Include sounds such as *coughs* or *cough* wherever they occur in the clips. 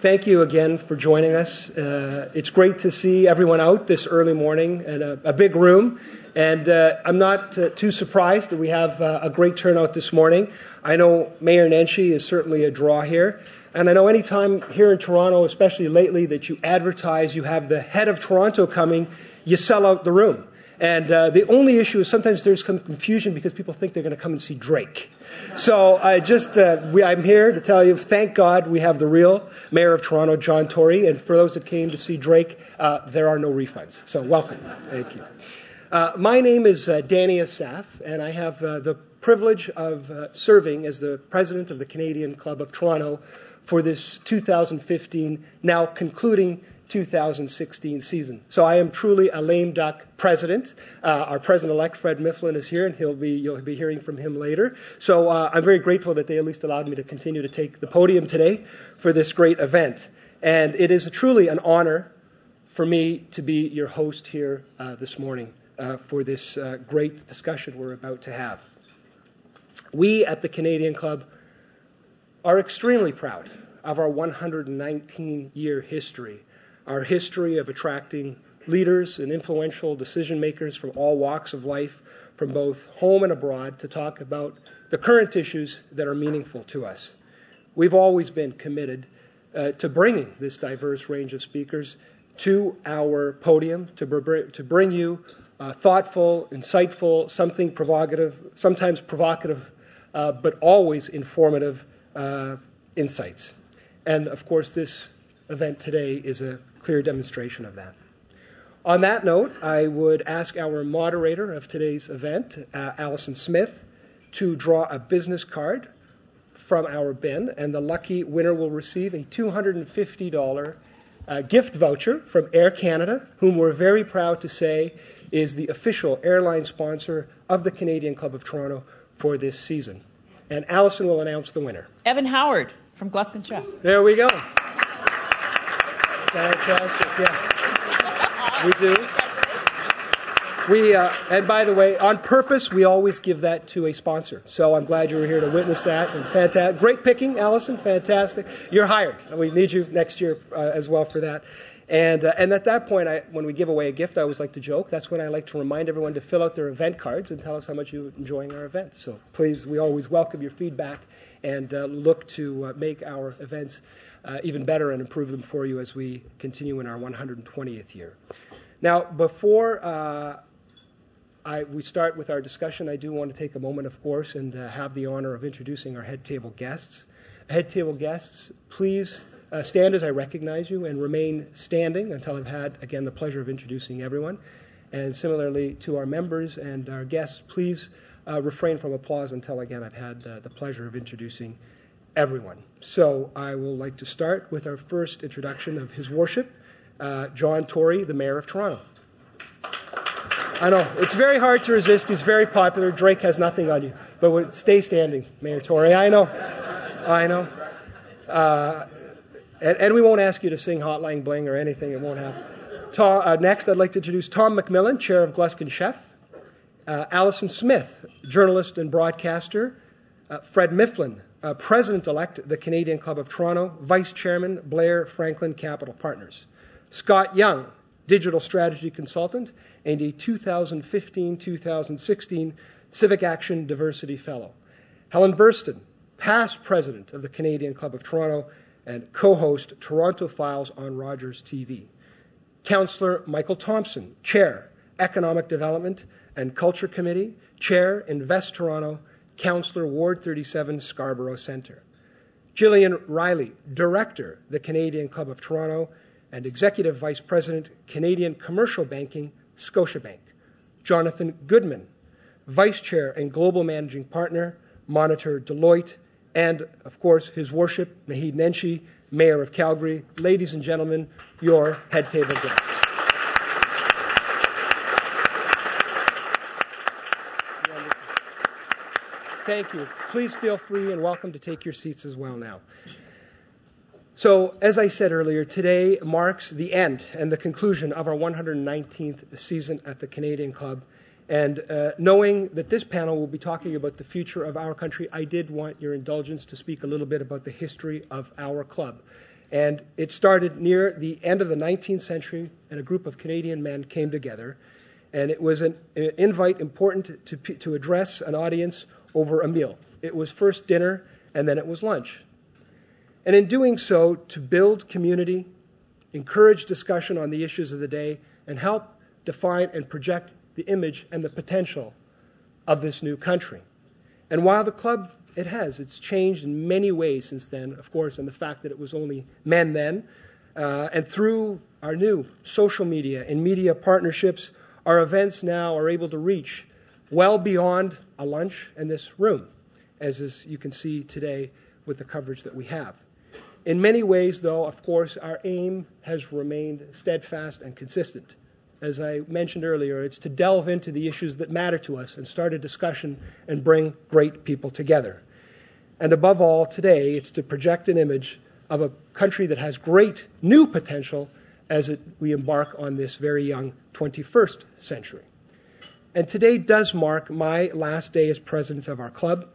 thank you again for joining us. Uh, it's great to see everyone out this early morning in a, a big room. And uh, I'm not uh, too surprised that we have uh, a great turnout this morning. I know Mayor Nenshi is certainly a draw here. And I know anytime here in Toronto, especially lately, that you advertise you have the head of Toronto coming, you sell out the room. And uh, the only issue is sometimes there's some confusion because people think they're going to come and see Drake. So I just, uh, we, I'm here to tell you, thank God we have the real Mayor of Toronto, John Tory. And for those that came to see Drake, uh, there are no refunds. So welcome. Thank you. Uh, my name is uh, Danny Asaf, and I have uh, the privilege of serving as the president of the Canadian Club of Toronto for this 2015, now concluding 2016 season. So I am truly a lame duck president. Uh, our president-elect Fred Mifflin is here, and he'll be you'll be hearing from him later. So uh, I'm very grateful that they at least allowed me to continue to take the podium today for this great event. And it is truly an honor for me to be your host here uh, this morning uh, for this uh, great discussion we're about to have. We at the Canadian Club are extremely proud of our 119 year history our history of attracting leaders and influential decision makers from all walks of life, from both home and abroad, to talk about the current issues that are meaningful to us. We've always been committed uh, to bringing this diverse range of speakers to our podium to, br- to bring you uh, thoughtful, insightful, something provocative, sometimes provocative, uh, but always informative uh, insights. And of course, this event today is a clear demonstration of that. On that note, I would ask our moderator of today's event, uh, Allison Smith, to draw a business card from our bin, and the lucky winner will receive a $250 uh, gift voucher from Air Canada, whom we're very proud to say is the official airline sponsor of the Canadian Club of Toronto for this season. And Allison will announce the winner. Evan Howard from Gluskin Sheff. There we go. Fantastic. Yeah. We do. We uh, and by the way, on purpose, we always give that to a sponsor. So I'm glad you were here to witness that. And fantastic, great picking, Allison. Fantastic. You're hired. We need you next year uh, as well for that. And uh, and at that point, I, when we give away a gift, I always like to joke. That's when I like to remind everyone to fill out their event cards and tell us how much you're enjoying our event. So please, we always welcome your feedback and uh, look to uh, make our events even better and improve them for you as we continue in our 120th year. Now, before uh, I, we start with our discussion, I do want to take a moment, of course, and uh, have the honor of introducing our head table guests. Head table guests, please uh, stand as I recognize you and remain standing until I've had, again, the pleasure of introducing everyone. And similarly to our members and our guests, please uh, refrain from applause until, again, I've had uh, the pleasure of introducing everyone. So I will like to start with our first introduction of His Worship, uh, John Tory, the Mayor of Toronto. I know it's very hard to resist. He's very popular. Drake has nothing on you, but stay standing, Mayor Tory. I know, I know. Uh, and, and, we won't ask you to sing Hotline Bling or anything. It won't happen. Uh, next, I'd like to introduce Tom McMillan, Chair of Gluskin Sheff. Uh, Allison Smith, journalist and broadcaster. Uh, Fred Mifflin, uh, President elect, the Canadian Club of Toronto, Vice Chairman, Blair Franklin Capital Partners. Scott Young, Digital Strategy Consultant, and a 2015 2016 Civic Action DiverseCity Fellow. Helen Burstyn, past President of the Canadian Club of Toronto and co host Toronto Files on Rogers TV. Councillor Michael Thompson, Chair, Economic Development and Culture Committee, Chair, Invest Toronto, Councillor Ward 37, Scarborough Centre. Gillian Riley, Director, the Canadian Club of Toronto, and Executive Vice President, Canadian Commercial Banking, Scotiabank. Jonathan Goodman, Vice Chair and Global Managing Partner, Monitor Deloitte, and, of course, His Worship Naheed Nenshi, Mayor of Calgary. Ladies and gentlemen, your head table guests. Thank you. Please feel free and welcome to take your seats as well now. So, as I said earlier, today marks the end and the conclusion of our 119th season at the Canadian Club. And uh, knowing that this panel will be talking about the future of our country, I did want your indulgence to speak a little bit about the history of our club. And it started near the end of the 19th century, and a group of Canadian men came together. And it was an, an invite important to, to address an audience over a meal. It was first dinner, and then it was lunch. And in doing so, to build community, encourage discussion on the issues of the day, and help define and project the image and the potential of this new country. And while the club it has. It's changed in many ways since then, of course, and the fact that it was only men then. Uh, and through our new social media and media partnerships, our events now are able to reach well beyond a lunch in this room, as is, you can see today with the coverage that we have. In many ways, though, of course, our aim has remained steadfast and consistent. As I mentioned earlier, it's to delve into the issues that matter to us and start a discussion and bring great people together. And above all, today, it's to project an image of a country that has great new potential as it, we embark on this very young 21st century. And today does mark my last day as president of our club,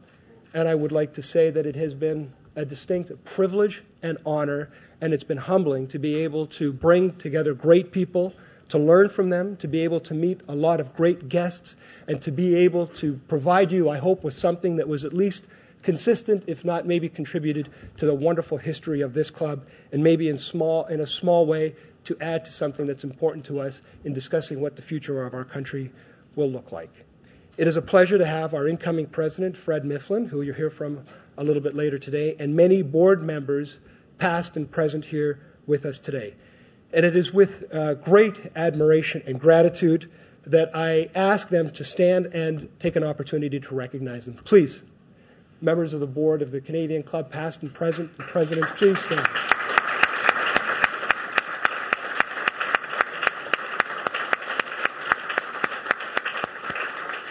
and I would like to say that it has been a distinct privilege and honor, and it's been humbling to be able to bring together great people, to learn from them, to be able to meet a lot of great guests, and to be able to provide you, I hope, with something that was at least consistent, if not maybe contributed to the wonderful history of this club, and maybe in small in a small way to add to something that's important to us in discussing what the future of our country will look like. It is a pleasure to have our incoming president, Fred Mifflin, who you'll hear from a little bit later today, and many board members, past and present here with us today. And it is with uh, great admiration and gratitude that I ask them to stand and take an opportunity to recognize them. Please members of the board of the Canadian Club, past and present, and presidents, please stand.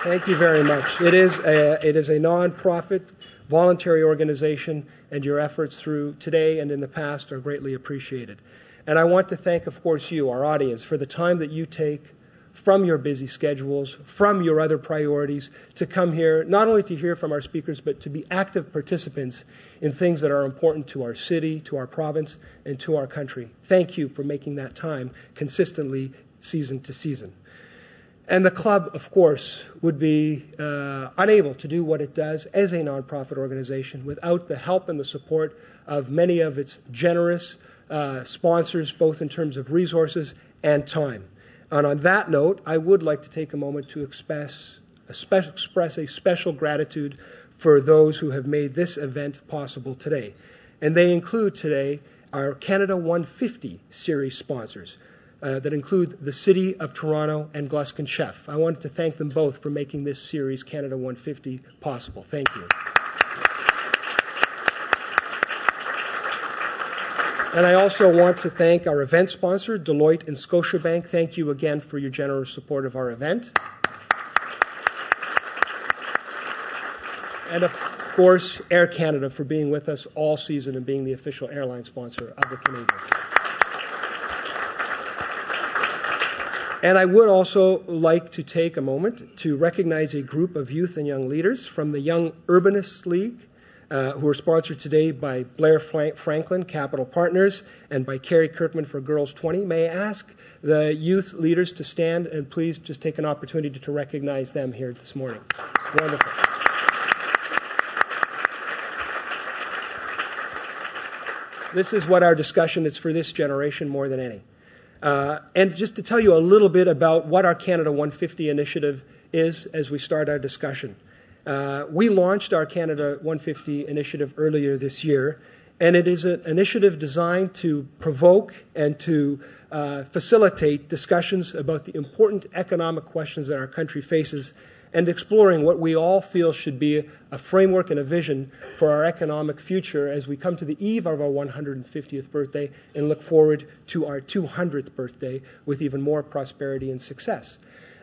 Thank you very much. It is a, it is a nonprofit, voluntary organization, and your efforts through today and in the past are greatly appreciated. And I want to thank, of course, you, our audience, for the time that you take from your busy schedules, from your other priorities, to come here, not only to hear from our speakers, but to be active participants in things that are important to our city, to our province, and to our country. Thank you for making that time consistently, season to season. And the club, of course, would be uh, unable to do what it does as a nonprofit organization without the help and the support of many of its generous uh, sponsors, both in terms of resources and time. And on that note, I would like to take a moment to express express a special gratitude for those who have made this event possible today. And they include today our Canada 150 series sponsors. Uh, that include the City of Toronto and Gluskin Sheff. I wanted to thank them both for making this series, Canada 150, possible. Thank you. And I also want to thank our event sponsor, Deloitte and Scotiabank. Thank you again for your generous support of our event. And of course, Air Canada for being with us all season and being the official airline sponsor of the Canadian. And I would also like to take a moment to recognize a group of youth and young leaders from the Young Urbanists League uh, who are sponsored today by Blair Franklin Capital Partners and by Carrie Kirkman for Girls 20. May I ask the youth leaders to stand and please just take an opportunity to recognize them here this morning? Wonderful. This is what our discussion is for this generation more than any. Uh, and just to tell you a little bit about what our Canada 150 initiative is as we start our discussion. Uh, we launched our Canada 150 initiative earlier this year, and it is an initiative designed to provoke and to uh, facilitate discussions about the important economic questions that our country faces and exploring what we all feel should be a framework and a vision for our economic future as we come to the eve of our 150th birthday and look forward to our 200th birthday with even more prosperity and success.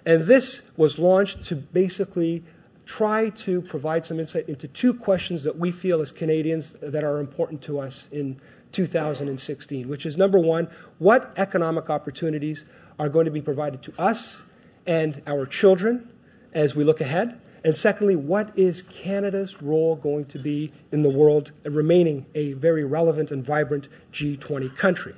And this was launched to basically try to provide some insight into two questions that we feel as Canadians that are important to us in 2016, which is number one, what economic opportunities are going to be provided to us and our children as we look ahead? And secondly, what is Canada's role going to be in the world, remaining a very relevant and vibrant G20 country?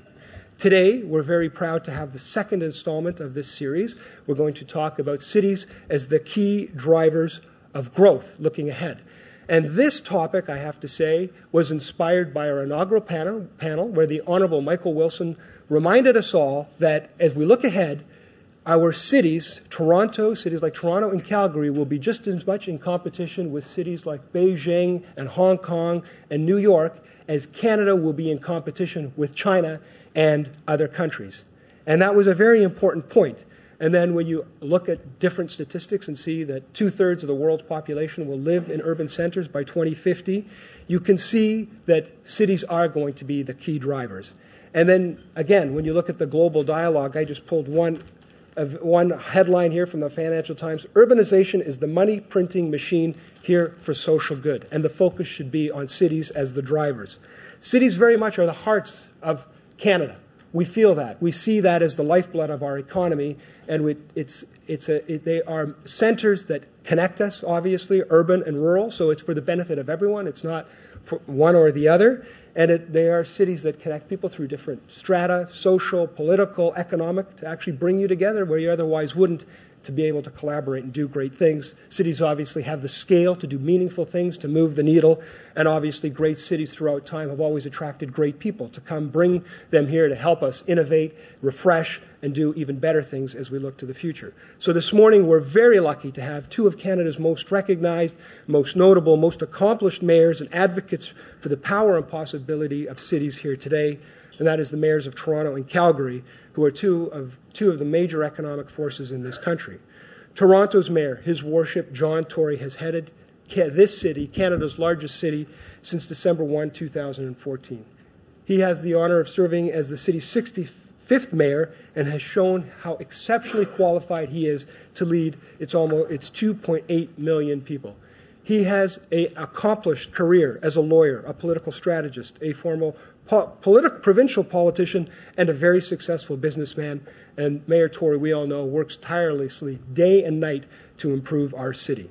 Today, we're very proud to have the second installment of this series. We're going to talk about cities as the key drivers of growth looking ahead. And this topic, I have to say, was inspired by our inaugural panel, panel, where the Honorable Michael Wilson reminded us all that as we look ahead, our cities, Toronto, cities like Toronto and Calgary, will be just as much in competition with cities like Beijing and Hong Kong and New York as Canada will be in competition with China and other countries. And that was a very important point. And then when you look at different statistics and see that two thirds of the world's population will live in urban centers by 2050, you can see that cities are going to be the key drivers. And then again, when you look at the global dialogue, I just pulled one one headline here from the Financial Times Urbanization is the money printing machine here for social good. And the focus should be on cities as the drivers. Cities very much are the hearts of Canada. We feel that. We see that as the lifeblood of our economy, and we, it's, it's a, it, they are centers that connect us, obviously, urban and rural, so it's for the benefit of everyone. It's not one or the other. And it, they are cities that connect people through different strata, social, political, economic, to actually bring you together where you otherwise wouldn't to be able to collaborate and do great things. Cities obviously have the scale to do meaningful things, to move the needle, and obviously great cities throughout time have always attracted great people to come bring them here to help us innovate, refresh, and do even better things as we look to the future. So this morning we're very lucky to have two of Canada's most recognized, most notable, most accomplished mayors and advocates for the power and possibility of cities here today and that is the mayors of Toronto and Calgary, who are two of, two of the major economic forces in this country. Toronto's mayor, His Worship John Tory, has headed this city, Canada's largest city, since December 1, 2014. He has the honor of serving as the city's 65th mayor and has shown how exceptionally qualified he is to lead its almost its 2.8 million people. He has an accomplished career as a lawyer, a political strategist, a former po- politi- provincial politician, and a very successful businessman. And Mayor Tory, we all know, works tirelessly day and night to improve our city.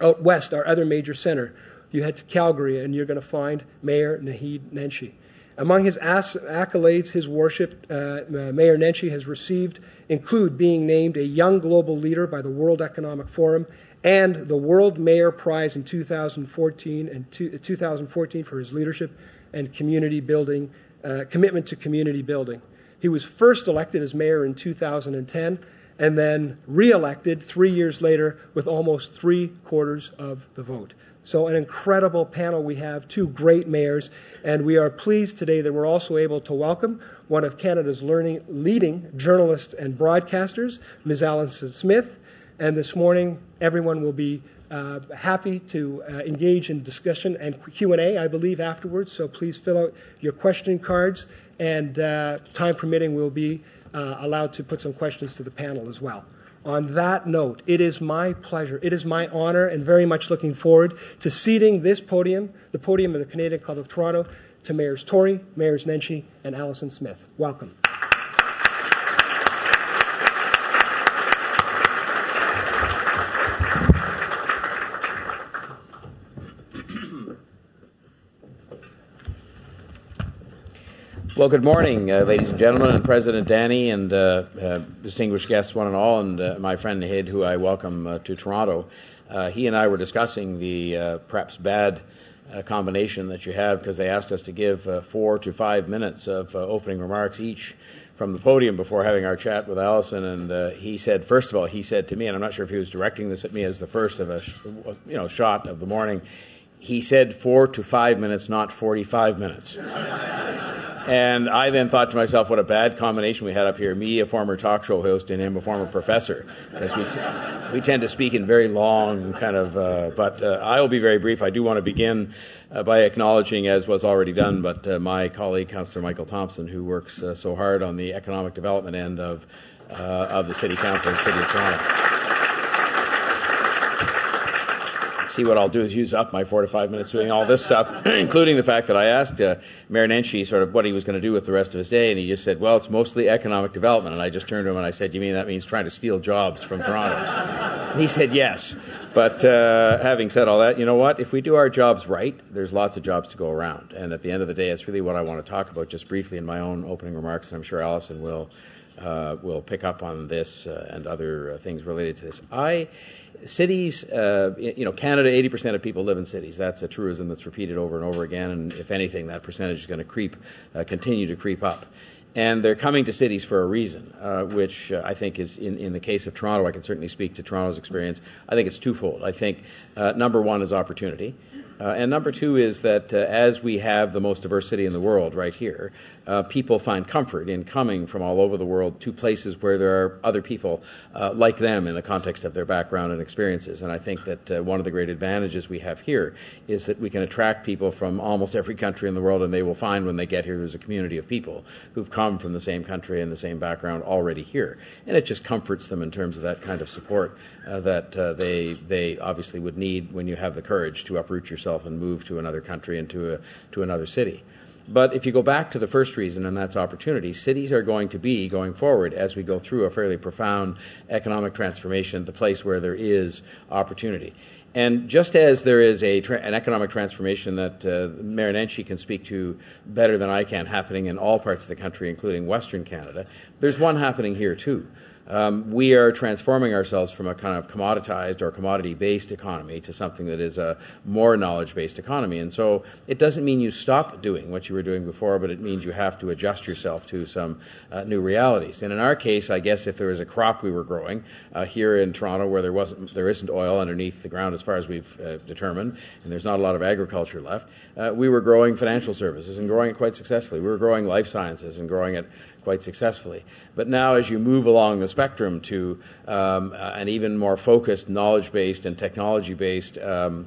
Out west, our other major center, you head to Calgary and you're going to find Mayor Naheed Nenshi. Among his accolades, his worship, uh, uh, Mayor Nenshi has received include being named a Young Global Leader by the World Economic Forum and the World Mayor Prize in 2014 and 2014 for his leadership and community building, uh, commitment to community building. He was first elected as mayor in 2010 and then re-elected three years later with almost three quarters of the vote. So, an incredible panel we have, two great mayors, and we are pleased today that we're also able to welcome one of Canada's learning, leading journalists and broadcasters, Ms. Alison Smith. And this morning, everyone will be uh, happy to uh, engage in discussion and Q&A, I believe, afterwards. So please fill out your question cards, and uh, time permitting, we'll be uh, allowed to put some questions to the panel as well. On that note, it is my pleasure, it is my honor, and very much looking forward to seating this podium, the podium of the Canadian Club of Toronto, to Mayors Tory, Mayors Nenshi, and Alison Smith. Welcome. Well, good morning, uh, ladies and gentlemen, and President Danny, and uh, uh, distinguished guests, one and all, and uh, my friend Naheed, who I welcome uh, to Toronto. Uh, he and I were discussing the perhaps bad combination that you have because they asked us to give four to five minutes of opening remarks each from the podium before having our chat with Alison, and he said, first of all, he said to me, and I'm not sure if he was directing this at me as the first of a, sh- you know, shot of the morning he said four to five minutes, not 45 minutes. And I then thought to myself, what a bad combination we had up here. Me, a former talk show host, and him, a former professor. Because we, t- we tend to speak in very long kind of, uh, but uh, I will be very brief. I do want to begin uh, by acknowledging, as was already done, but uh, my colleague, Councillor Michael Thompson, who works uh, so hard on the economic development end of, uh, of the City Council the City of Toronto see what I'll do is use up my four to five minutes doing all this stuff, *clears throat* including the fact that I asked uh, Mayor Nenshi sort of what he was going to do with the rest of his day, and he just said, well, it's mostly economic development. And I just turned to him and I said, you mean that means trying to steal jobs from Toronto? And he said yes. But uh, having said all that, you know what? If we do our jobs right, there's lots of jobs to go around. And at the end of the day, it's really what I want to talk about just briefly in my own opening remarks, and I'm sure Allison will will pick up on this uh, and other uh, things related to this. I cities, uh, you know, Canada, 80% of people live in cities. That's a truism that's repeated over and over again, and if anything, that percentage is going to creep, uh, continue to creep up. And they're coming to cities for a reason, uh, which uh, I think is, in, in the case of Toronto, I can certainly speak to Toronto's experience. I think it's twofold. I think uh, number one is opportunity. Uh, and number two is that uh, as we have the most diverse city in the world right here, uh, people find comfort in coming from all over the world to places where there are other people uh, like them in the context of their background and experiences. And I think that uh, one of the great advantages we have here is that we can attract people from almost every country in the world, and they will find when they get here there's a community of people who've come from the same country and the same background already here. And it just comforts them in terms of that kind of support uh, that they, they obviously would need when you have the courage to uproot yourself and move to another country and to, a, to another city. But if you go back to the first reason, and that's opportunity, cities are going to be, going forward, as we go through a fairly profound economic transformation, the place where there is opportunity. And just as there is a tra- an economic transformation that uh, Mayor Nenshi can speak to better than I can, happening in all parts of the country, including Western Canada, there's one happening here too um, we are transforming ourselves from a kind of commoditized or commodity based economy to something that is a more knowledge based economy. And so it doesn't mean you stop doing what you were doing before, but it means you have to adjust yourself to some uh, new realities. And in our case, I guess if there was a crop we were growing uh, here in Toronto where there wasn't there isn't oil underneath the ground as far as we've uh, determined, and there's not a lot of agriculture left, uh, we were growing financial services and growing it quite successfully. We were growing life sciences and growing it quite successfully. But now, as you move along the spectrum to um, uh, an even more focused, knowledge based, and technology based um,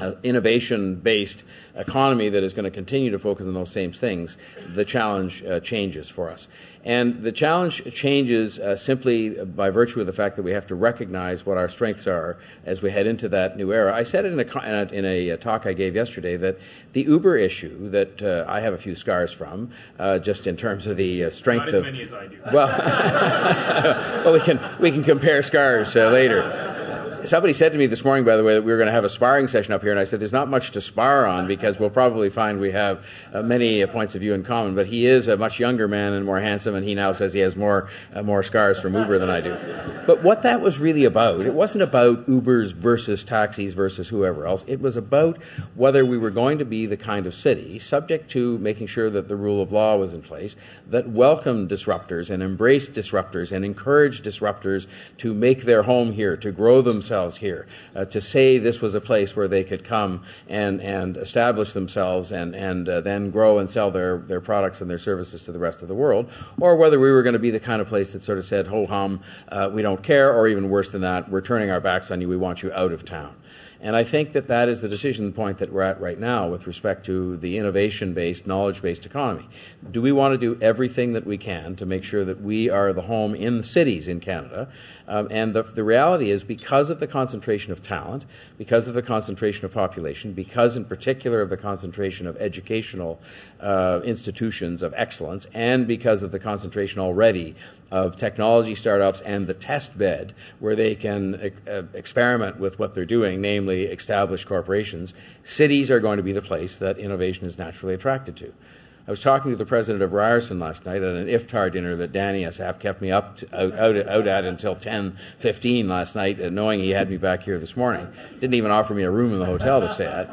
uh, innovation based economy that is going to continue to focus on those same things, the challenge uh, changes for us. And the challenge changes uh, simply by virtue of the fact that we have to recognize what our strengths are as we head into that new era. I said it in a, in a, talk I gave yesterday that the Uber issue that uh, I have a few scars from, uh, just in terms of the uh, strength Not of. As many as I do. Well, *laughs* well, we can we can compare scars later somebody said to me this morning, by the way, that we were going to have a sparring session up here, and I said there's not much to spar on because we'll probably find we have uh, many uh, points of view in common. But he is a much younger man and more handsome, and he now says he has more uh, more scars from Uber than I do. But what that was really about, it wasn't about Ubers versus taxis versus whoever else. It was about whether we were going to be the kind of city, subject to making sure that the rule of law was in place, that welcomed disruptors and embraced disruptors and encouraged disruptors to make their home here, to grow themselves themselves here, uh, to say this was a place where they could come and, and establish themselves and, and uh, then grow and sell their, their products and their services to the rest of the world, or whether we were going to be the kind of place that sort of said, ho hum, uh, we don't care, or even worse than that, we're turning our backs on you, we want you out of town. And I think that that is the decision point that we're at right now with respect to the innovation based, knowledge based economy. Do we want to do everything that we can to make sure that we are the home in the cities in Canada? Um, and the, the reality is, because of the concentration of talent, because of the concentration of population, because in particular of the concentration of educational uh, institutions of excellence, and because of the concentration already of technology startups and the test bed where they can uh, experiment with what they're doing, namely, established corporations, cities are going to be the place that innovation is naturally attracted to. I was talking to the president of Ryerson last night at an iftar dinner that Danny Asaf kept me up to, out, out, out, at until 10:15 last night, uh, knowing he had me back here this morning. Didn't even offer me a room in the hotel to stay at.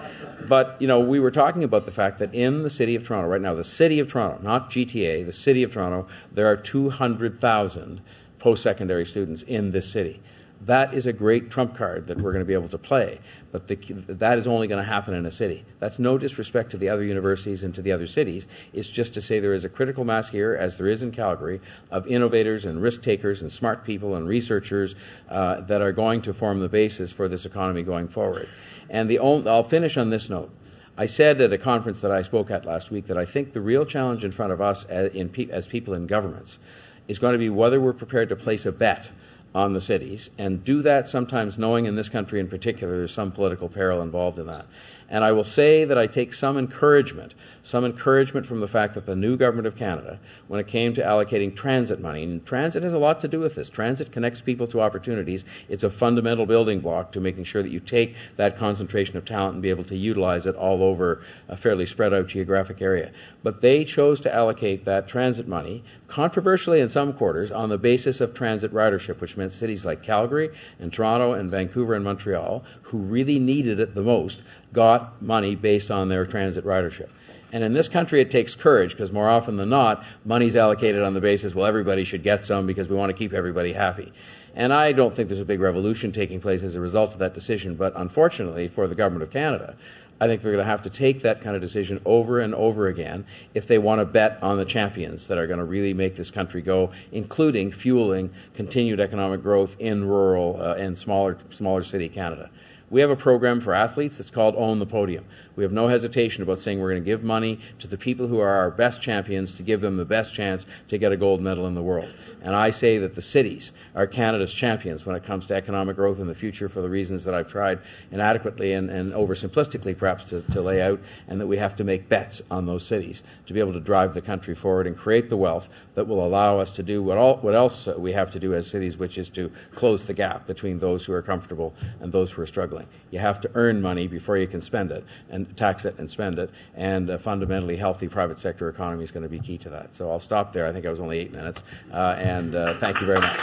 But you know, we were talking about the fact that in the city of Toronto right now, the city of Toronto, not GTA, the city of Toronto, there are 200,000 post-secondary students in this city. That is a great trump card that we're going to be able to play. But the, that is only going to happen in a city. That's no disrespect to the other universities and to the other cities. It's just to say there is a critical mass here, as there is in Calgary, of innovators and risk takers and smart people and researchers uh, that are going to form the basis for this economy going forward. And the only, I'll finish on this note. I said at a conference that I spoke at last week that I think the real challenge in front of us as, in, as people in governments is going to be whether we're prepared to place a bet on the cities and do that sometimes knowing in this country in particular there's some political peril involved in that. And I will say that I take some encouragement, some encouragement from the fact that the new government of Canada, when it came to allocating transit money, and transit has a lot to do with this. Transit connects people to opportunities. It's a fundamental building block to making sure that you take that concentration of talent and be able to utilize it all over a fairly spread out geographic area. But they chose to allocate that transit money, controversially in some quarters, on the basis of transit ridership, which meant cities like Calgary and Toronto and Vancouver and Montreal, who really needed it the most, got money based on their transit ridership. And in this country, it takes courage because more often than not, money's allocated on the basis, well, everybody should get some because we want to keep everybody happy. And I don't think there's a big revolution taking place as a result of that decision, but unfortunately for the Government of Canada, I think they're going to have to take that kind of decision over and over again if they want to bet on the champions that are going to really make this country go, including fueling continued economic growth in rural uh, and smaller smaller city Canada. We have a program for athletes that's called Own the Podium. We have no hesitation about saying we're going to give money to the people who are our best champions to give them the best chance to get a gold medal in the world. And I say that the cities are Canada's champions when it comes to economic growth in the future for the reasons that I've tried inadequately and, and oversimplistically perhaps to, to lay out, and that we have to make bets on those cities to be able to drive the country forward and create the wealth that will allow us to do what, all, what else we have to do as cities, which is to close the gap between those who are comfortable and those who are struggling. You have to earn money before you can spend it, and tax it and spend it. And a fundamentally healthy private sector economy is going to be key to that. So I'll stop there. I think I was only eight minutes. Uh, and uh, thank you very much.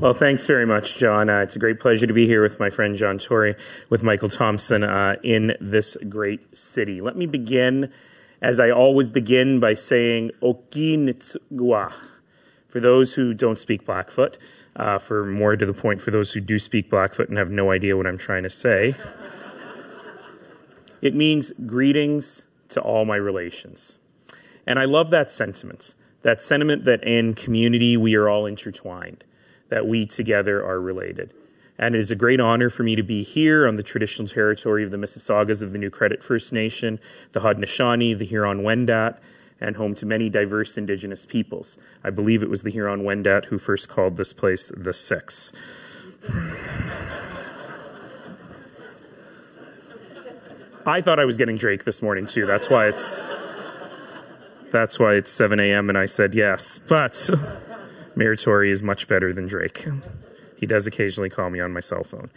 Well, thanks very much, John. Uh, it's a great pleasure to be here with my friend John Tory, with Michael Thompson uh, in this great city. Let me begin, as I always begin, by saying Okinitsgwa. For those who don't speak Blackfoot, uh, for more to the point, for those who do speak Blackfoot and have no idea what I'm trying to say, *laughs* it means greetings to all my relations. And I love that sentiment, that sentiment that in community we are all intertwined that we together are related. And it is a great honor for me to be here on the traditional territory of the Mississaugas of the New Credit First Nation, the Haudenosaunee, the Huron-Wendat, and home to many diverse indigenous peoples. I believe it was the Huron-Wendat who first called this place the Six. I thought I was getting Drake this morning too. That's why it's that's why it's 7 a.m. and I said yes. But Mayor Tory is much better than Drake. He does occasionally call me on my cell phone.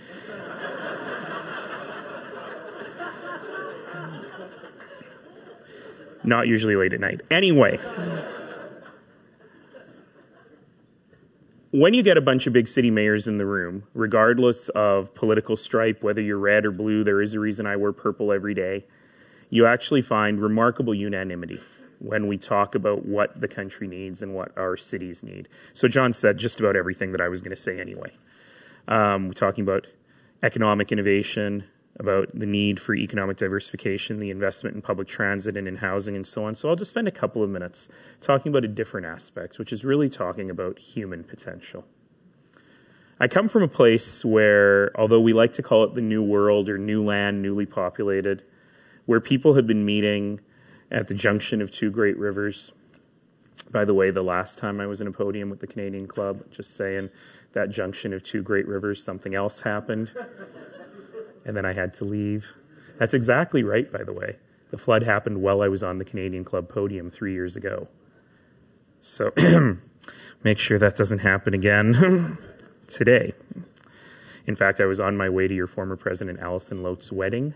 Not usually late at night. Anyway, when you get a bunch of big city mayors in the room, regardless of political stripe, whether you're red or blue, there is a reason I wear purple every day, you actually find remarkable unanimity when we talk about what the country needs and what our cities need. So John said just about everything that I was going to say anyway. Um, we're talking about economic innovation, about the need for economic diversification, the investment in public transit and in housing and so on. So I'll just spend a couple of minutes talking about a different aspect, which is really talking about human potential. I come from a place where, although we like to call it the new world or new land, newly populated, where people have been meeting at the junction of two great rivers. By the way, the last time I was in a podium with the Canadian Club, just saying that junction of two great rivers, something else happened. *laughs* and then I had to leave. That's exactly right, by the way. The flood happened while I was on the Canadian Club podium three years ago. So *clears throat* make sure that doesn't happen again *laughs* today. In fact, I was on my way to your former president, Allison Loat's wedding.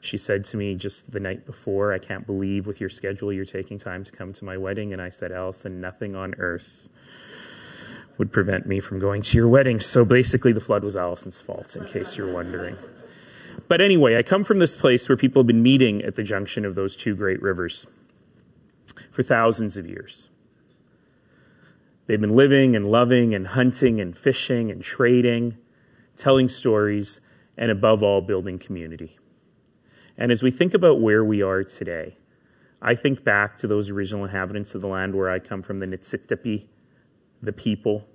She said to me just the night before, I can't believe with your schedule you're taking time to come to my wedding. And I said, Allison, nothing on earth would prevent me from going to your wedding. So basically, the flood was Allison's fault, in case you're wondering. But anyway, I come from this place where people have been meeting at the junction of those two great rivers for thousands of years. They've been living and loving and hunting and fishing and trading, telling stories, and above all, building community. And as we think about where we are today, I think back to those original inhabitants of the land where I come from, the Niitsitapi, the people,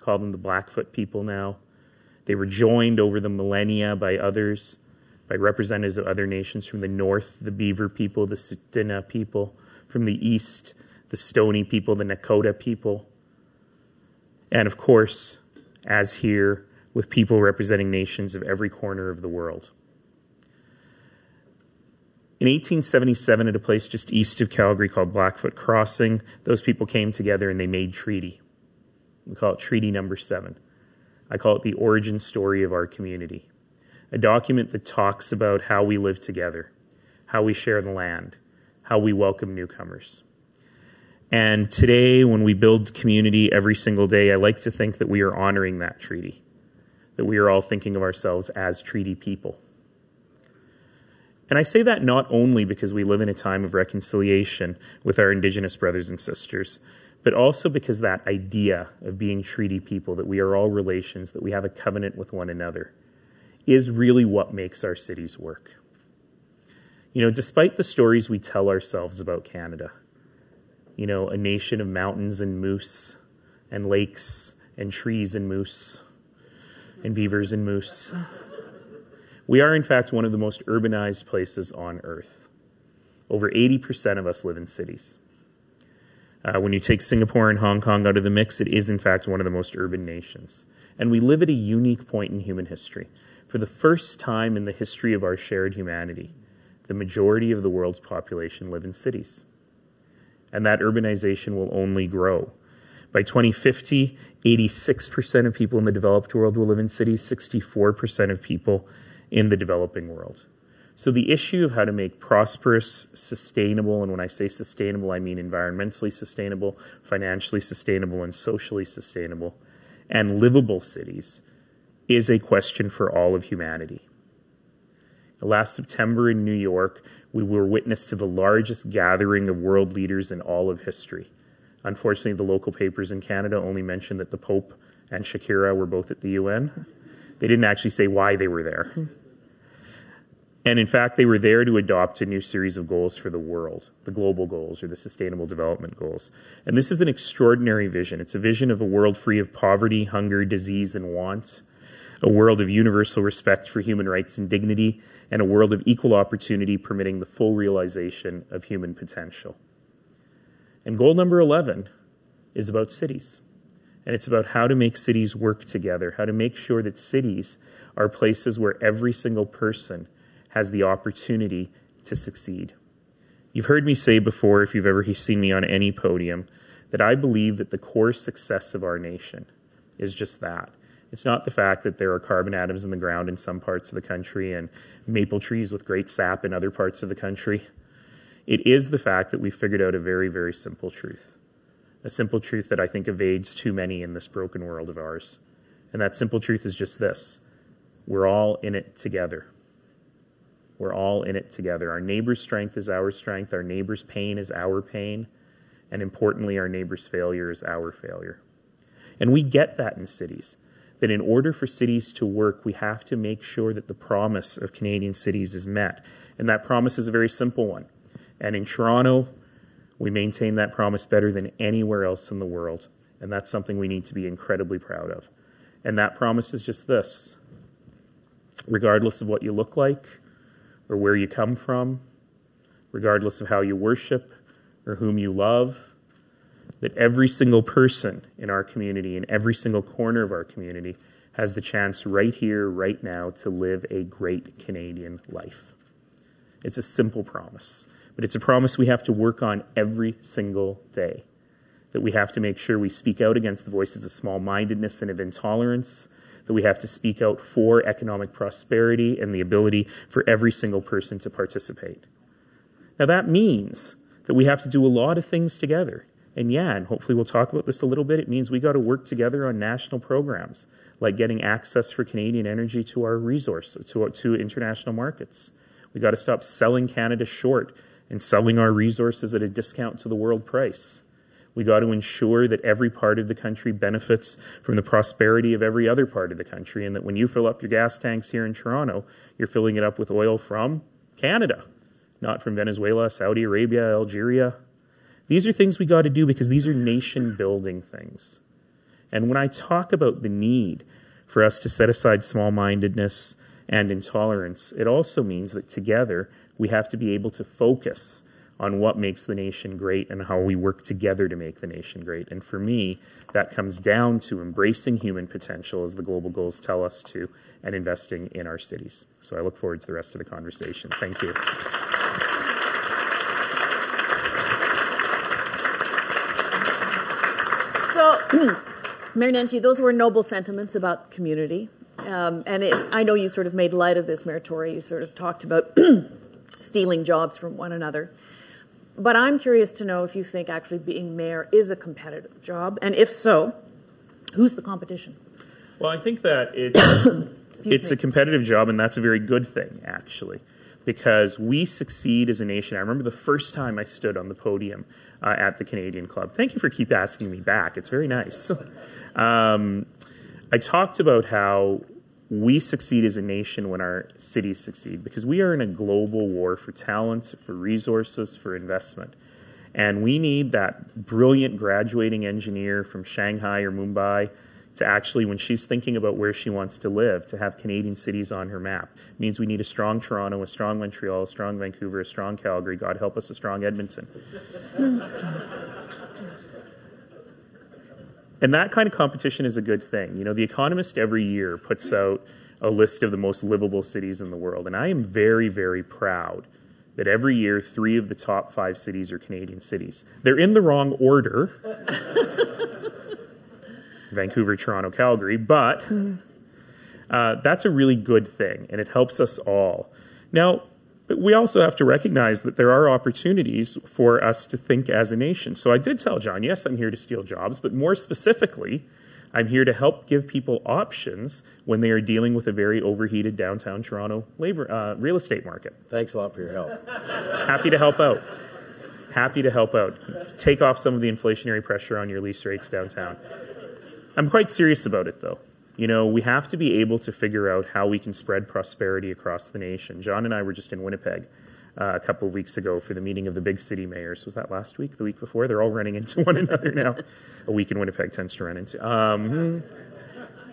call them the Blackfoot people now. They were joined over the millennia by others by representatives of other nations from the north, the Beaver people, the Tsuut'ina people, from the east, the Stoney people, the Nakota people, and of course, as here, with people representing nations of every corner of the world. In 1877, at a place just east of Calgary called Blackfoot Crossing, those people came together and they made treaty. We call it Treaty Number Seven. I call it the origin story of our community. A document that talks about how we live together, how we share the land, how we welcome newcomers. And today, when we build community every single day, I like to think that we are honoring that treaty, that we are all thinking of ourselves as treaty people. And I say that not only because we live in a time of reconciliation with our Indigenous brothers and sisters, but also because that idea of being treaty people, that we are all relations, that we have a covenant with one another, is really what makes our cities work. You know, despite the stories we tell ourselves about Canada, you know, a nation of mountains and moose and lakes and trees and moose and beavers and moose, we are in fact one of the most urbanized places on earth. Over 80% of us live in cities. Uh, when you take Singapore and Hong Kong out of the mix, it is in fact one of the most urban nations. And we live at a unique point in human history. For the first time in the history of our shared humanity, the majority of the world's population live in cities. And that urbanization will only grow. By 2050, 86% of people in the developed world will live in cities, 64% of people in the developing world. So the issue of how to make prosperous, sustainable, and when I say sustainable, I mean environmentally sustainable, financially sustainable, and socially sustainable, and livable cities is a question for all of humanity. Last September in New York, we were witness to the largest gathering of world leaders in all of history. Unfortunately, the local papers in Canada only mentioned that the Pope and Shakira were both at the UN. They didn't actually say why they were there. And in fact, they were there to adopt a new series of goals for the world, the global goals or the sustainable development goals. And this is an extraordinary vision. It's a vision of a world free of poverty, hunger, disease, and want, a world of universal respect for human rights and dignity, and a world of equal opportunity permitting the full realization of human potential. And goal number 11 is about cities. And it's about how to make cities work together, how to make sure that cities are places where every single person has the opportunity to succeed. You've heard me say before, if you've ever seen me on any podium, that I believe that the core success of our nation is just that. It's not the fact that there are carbon atoms in the ground in some parts of the country and maple trees with great sap in other parts of the country. It is the fact that we figured out a very, very simple truth. A simple truth that I think evades too many in this broken world of ours. And that simple truth is just this we're all in it together. We're all in it together. Our neighbor's strength is our strength. Our neighbor's pain is our pain. And importantly, our neighbor's failure is our failure. And we get that in cities. That in order for cities to work, we have to make sure that the promise of Canadian cities is met. And that promise is a very simple one. And in Toronto, we maintain that promise better than anywhere else in the world. And that's something we need to be incredibly proud of. And that promise is just this regardless of what you look like, or where you come from, regardless of how you worship or whom you love, that every single person in our community, in every single corner of our community, has the chance right here, right now, to live a great Canadian life. It's a simple promise, but it's a promise we have to work on every single day. That we have to make sure we speak out against the voices of small mindedness and of intolerance, that we have to speak out for economic prosperity and the ability for every single person to participate. Now, that means that we have to do a lot of things together. And yeah, and hopefully we'll talk about this a little bit. It means we got to work together on national programs like getting access for Canadian energy to our resource, to, to international markets. We got to stop selling Canada short and selling our resources at a discount to the world price. We got to ensure that every part of the country benefits from the prosperity of every other part of the country, and that when you fill up your gas tanks here in Toronto, you're filling it up with oil from Canada, not from Venezuela, Saudi Arabia, Algeria. These are things we got to do because these are nation building things. And when I talk about the need for us to set aside small mindedness and intolerance, it also means that together we have to be able to focus on what makes the nation great and how we work together to make the nation great. And for me, that comes down to embracing human potential as the global goals tell us to and investing in our cities. So I look forward to the rest of the conversation. Thank you. So, Mayor Nenshi, those were noble sentiments about community. Um, and it, I know you sort of made light of this, Mayor Tory. You sort of talked about *clears throat* stealing jobs from one another. But I'm curious to know if you think actually being mayor is a competitive job, and if so, who's the competition? Well, I think that it's *coughs* it's me. a competitive job, and that's a very good thing, actually, because we succeed as a nation. I remember the first time I stood on the podium uh, at the Canadian Club. Thank you for keep asking me back. It's very nice. *laughs* um, I talked about how we succeed as a nation when our cities succeed because we are in a global war for talent, for resources, for investment. And we need that brilliant graduating engineer from Shanghai or Mumbai to actually, when she's thinking about where she wants to live, to have Canadian cities on her map. It means we need a strong Toronto, a strong Montreal, a strong Vancouver, a strong Calgary, God help us, a strong Edmonton. *laughs* And that kind of competition is a good thing. You know, The Economist every year puts out a list of the most livable cities in the world. And I am very, very proud that every year three of the top five cities are Canadian cities. They're in the wrong order *laughs* Vancouver, Toronto, Calgary, but uh, that's a really good thing, and it helps us all. Now, but we also have to recognize that there are opportunities for us to think as a nation. So I did tell John, yes, I'm here to steal jobs, but more specifically, I'm here to help give people options when they are dealing with a very overheated downtown Toronto labor uh, real estate market. Thanks a lot for your help. Happy to help out. Happy to help out. Take off some of the inflationary pressure on your lease rates downtown. I'm quite serious about it though. You know, we have to be able to figure out how we can spread prosperity across the nation. John and I were just in Winnipeg uh, a couple of weeks ago for the meeting of the big city mayors. Was that last week? The week before? They're all running into *laughs* one another now. a week in Winnipeg tends to run into. Um,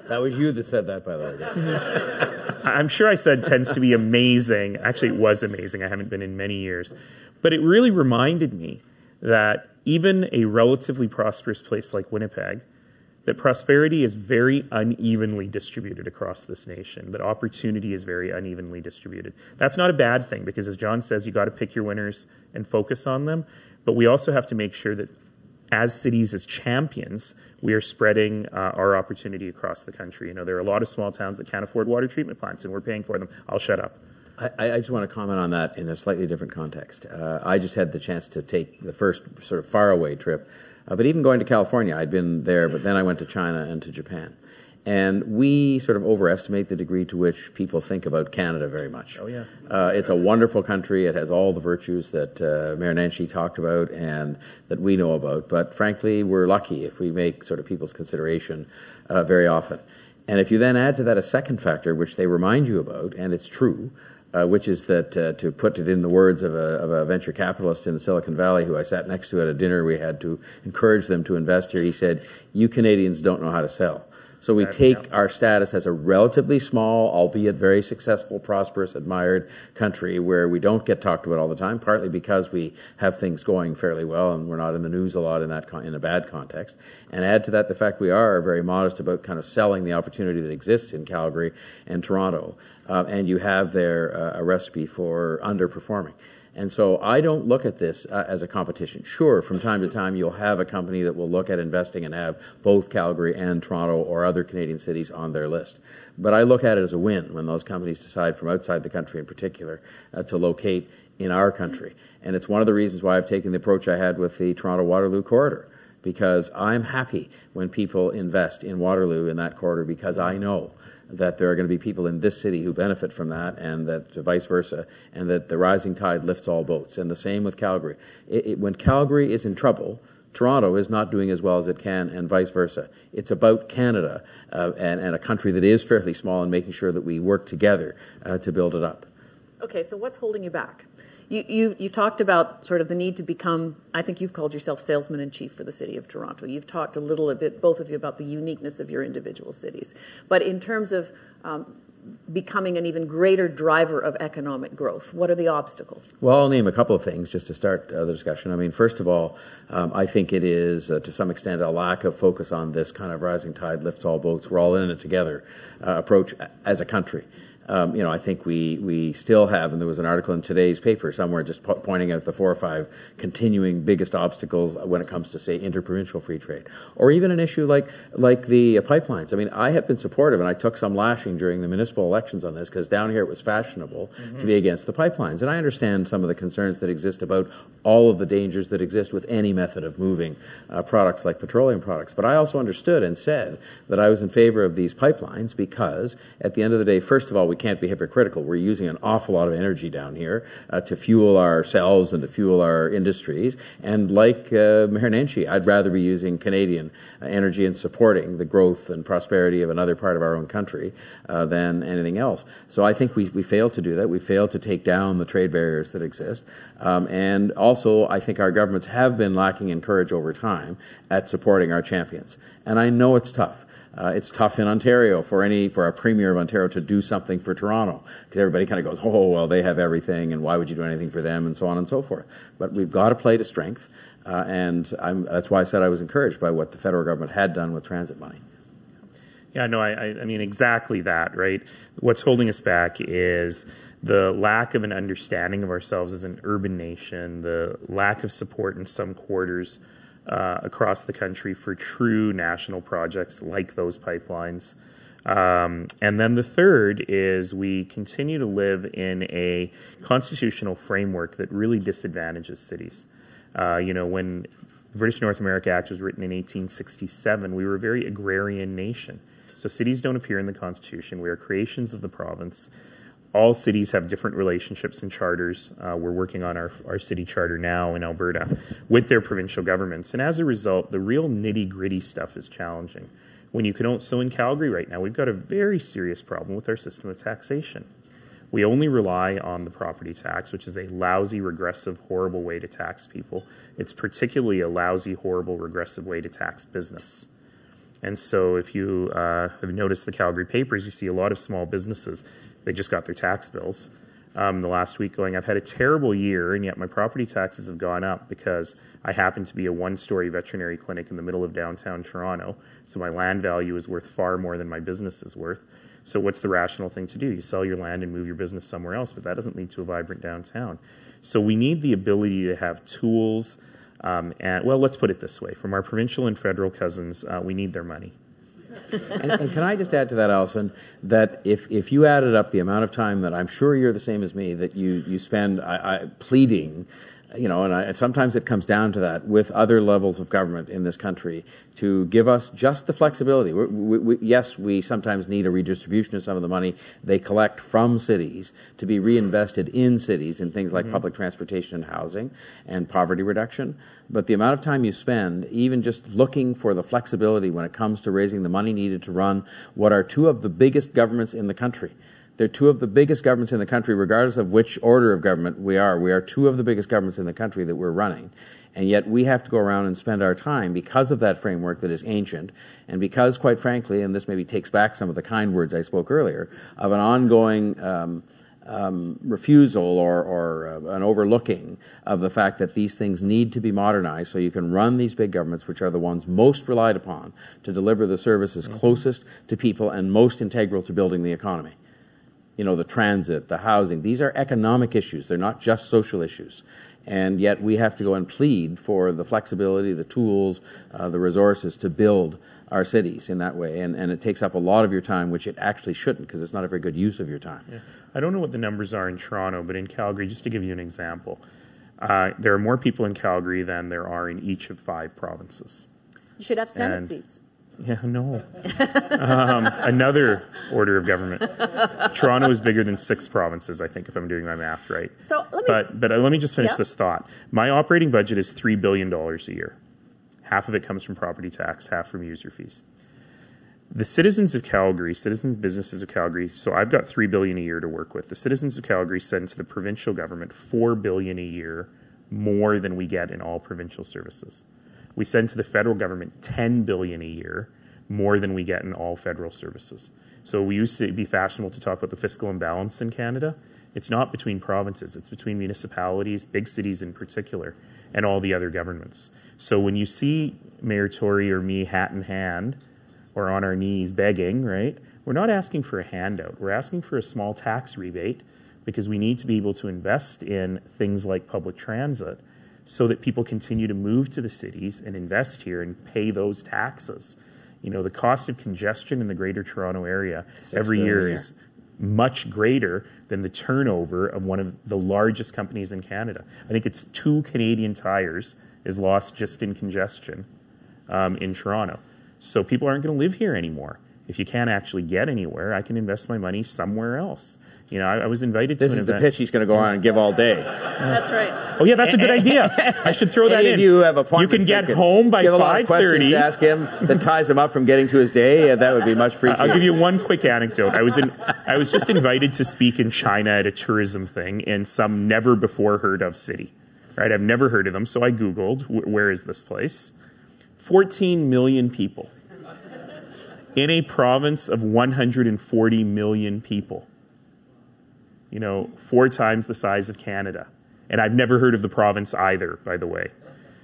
that was you that said that, by the way. *laughs* I'm sure I said tends to be amazing. Actually, it was amazing. I haven't been in many years. But it really reminded me that even a relatively prosperous place like Winnipeg that prosperity is very unevenly distributed across this nation, that opportunity is very unevenly distributed. That's not a bad thing because, as John says, you got to pick your winners and focus on them. But we also have to make sure that as cities, as champions, we are spreading uh, our opportunity across the country. You know, there are a lot of small towns that can't afford water treatment plants, and we're paying for them. I'll shut up. I, I just want to comment on that in a slightly different context. Uh, I just had the chance to take the first sort of faraway trip uh, but even going to California, I'd been there, but then I went to China and to Japan. And we sort of overestimate the degree to which people think about Canada very much. Oh, yeah. Uh, it's a wonderful country. It has all the virtues that uh, Mayor Nenshi talked about and that we know about. But frankly, we're lucky if we make sort of people's consideration uh, very often. And if you then add to that a second factor, which they remind you about, and it's true, uh, which is that, uh, to put it in the words of a, of a, venture capitalist in Silicon Valley who I sat next to at a dinner we had to encourage them to invest here, he said, You Canadians don't know how to sell. So we take our status as a relatively small, albeit very successful, prosperous, admired country where we don't get talked about all the time, partly because we have things going fairly well and we're not in the news a lot in that con- in a bad context. And add to that the fact we are very modest about kind of selling the opportunity that exists in Calgary and Toronto, uh, and you have there uh, a recipe for underperforming. And so I don't look at this uh, as a competition. Sure, from time to time you'll have a company that will look at investing and have both Calgary and Toronto or other Canadian cities on their list. But I look at it as a win when those companies decide from outside the country in particular uh, to locate in our country. And it's one of the reasons why I've taken the approach I had with the Toronto Waterloo corridor because I'm happy when people invest in Waterloo in that corridor because I know that there are going to be people in this city who benefit from that, and that vice versa, and that the rising tide lifts all boats. And the same with Calgary. It, it, when Calgary is in trouble, Toronto is not doing as well as it can, and vice versa. It's about Canada uh, and, and, a country that is fairly small, and making sure that we work together uh, to build it up. Okay, so what's holding you back? You, you, you, talked about sort of the need to become, I think you've called yourself salesman in chief for the city of Toronto. You've talked a little bit, both of you, about the uniqueness of your individual cities. But in terms of um, becoming an even greater driver of economic growth? What are the obstacles? Well, I'll name a couple of things just to start uh, the discussion. I mean, first of all, um, I think it is uh, to some extent a lack of focus on this kind of rising tide lifts all boats, we're all in it together uh, approach as a country um, you know, I think we, we still have, and there was an article in today's paper somewhere just po- pointing out the four or five continuing biggest obstacles when it comes to, say, interprovincial free trade, or even an issue like like the uh, pipelines. I mean, I have been supportive, and I took some lashing during the municipal elections on this because down here it was fashionable mm-hmm. to be against the pipelines, and I understand some of the concerns that exist about all of the dangers that exist with any method of moving uh, products like petroleum products. But I also understood and said that I was in favor of these pipelines because, at the end of the day, first of all, we can't be hypocritical. We're using an awful lot of energy down here uh, to fuel ourselves and to fuel our industries. And like uh, I'd rather be using Canadian energy and supporting the growth and prosperity of another part of our own country uh, than anything else. So I think we, we failed to do that. We failed to take down the trade barriers that exist. Um, and also, I think our governments have been lacking in courage over time at supporting our champions. And I know it's tough. Uh, it's tough in Ontario for any for a premier of Ontario to do something for Toronto because everybody kind of goes, oh well, they have everything, and why would you do anything for them, and so on and so forth. But we've got to play to strength, uh, and I'm, that's why I said I was encouraged by what the federal government had done with transit money. Yeah, no, I, I mean exactly that, right? What's holding us back is the lack of an understanding of ourselves as an urban nation, the lack of support in some quarters uh, across the country for true national projects like those pipelines. Um, and then the third is we continue to live in a constitutional framework that really disadvantages cities. Uh, you know, when the British North America Act was written in 1867, we were a very agrarian nation. So cities don't appear in the Constitution. We are creations of the province all cities have different relationships and charters. Uh, we're working on our, our city charter now in Alberta with their provincial governments. And as a result, the real nitty gritty stuff is challenging. When you can only, so in Calgary right now, we've got a very serious problem with our system of taxation. We only rely on the property tax, which is a lousy, regressive, horrible way to tax people. It's particularly a lousy, horrible, regressive way to tax business. And so, if you uh, have noticed the Calgary papers, you see a lot of small businesses they just got their tax bills um, the last week going, I've had a terrible year, and yet my property taxes have gone up because I happen to be a one story veterinary clinic in the middle of downtown Toronto. So my land value is worth far more than my business is worth. So what's the rational thing to do? You sell your land and move your business somewhere else, but that doesn't lead to a vibrant downtown. So we need the ability to have tools. Um, and well, let's put it this way: from our provincial and federal cousins, uh, we need their money and, and, can I just add to that, Allison, that if, if you added up the amount of time that I'm sure you're the same as me that you, you spend I, I, pleading you know, and, I, and, sometimes it comes down to that with other levels of government in this country to give us just the flexibility. We, we, we, yes, we sometimes need a redistribution of some of the money they collect from cities to be reinvested in cities in things like mm-hmm. public transportation and housing and poverty reduction. But the amount of time you spend, even just looking for the flexibility when it comes to raising the money needed to run what are two of the biggest governments in the country they're two of the biggest governments in the country, regardless of which order of government we are. We are two of the biggest governments in the country that we're running. And yet we have to go around and spend our time because of that framework that is ancient, and because, quite frankly, and this maybe takes back some of the kind words I spoke earlier, of an ongoing um, um, refusal or, or uh, an overlooking of the fact that these things need to be modernized so you can run these big governments, which are the ones most relied upon to deliver the services mm-hmm. closest to people and most integral to building the economy you know, the transit, the housing. These are economic issues. They're not just social issues. And yet we have to go and plead for the flexibility, the tools, uh, the resources to build our cities in that way. And, and it takes up a lot of your time, which it actually shouldn't because it's not a very good use of your time. Yeah. I don't know what the numbers are in Toronto, but in Calgary, just to give you an example, uh, there are more people in Calgary than there are in each of five provinces. You should have Senate and seats. Yeah, no. um, another order of government. Toronto is bigger than six provinces, I think, if I'm doing my math right. So let me. But but uh, let me just finish yeah. this thought. My operating budget is three billion dollars a year. Half of it comes from property tax, half from user fees. The citizens of Calgary, citizens businesses of Calgary, so I've got three billion a year to work with. The citizens of Calgary send to the provincial government four billion a year more than we get in all provincial services. We send to the federal government 10 billion a year, more than we get in all federal services. So we used to be fashionable to talk about the fiscal imbalance in Canada. It's not between provinces, it's between municipalities, big cities in particular, and all the other governments. So when you see Mayor Tory or me hat in hand or on our knees begging, right, we're not asking for a handout. We're asking for a small tax rebate because we need to be able to invest in things like public transit so that people continue to move to the cities and invest here and pay those taxes. You know, the cost of congestion in the Greater Toronto Area every year is much greater than the turnover of one of the largest companies in Canada. I think it's two Canadian tires is lost just in congestion um, in Toronto. So people aren't going to live here anymore. If you can't actually get anywhere, I can invest my money somewhere else. You know, I, I was invited This to an is the pitch he's going to go on and give all day. That's right. Oh yeah, that's a good idea. I should throw *laughs* that Any in. of you who have you can get that home by give a lot of five questions thirty. to ask him that ties him up from getting to his day. Uh, that would be much appreciated. I'll give you one quick anecdote. I was in, I was just invited to speak in China at a tourism thing in some never before heard of city. Right, I've never heard of them, so I googled where is this place. 14 million people in a province of 140 million people. You know, four times the size of Canada. And I've never heard of the province either, by the way.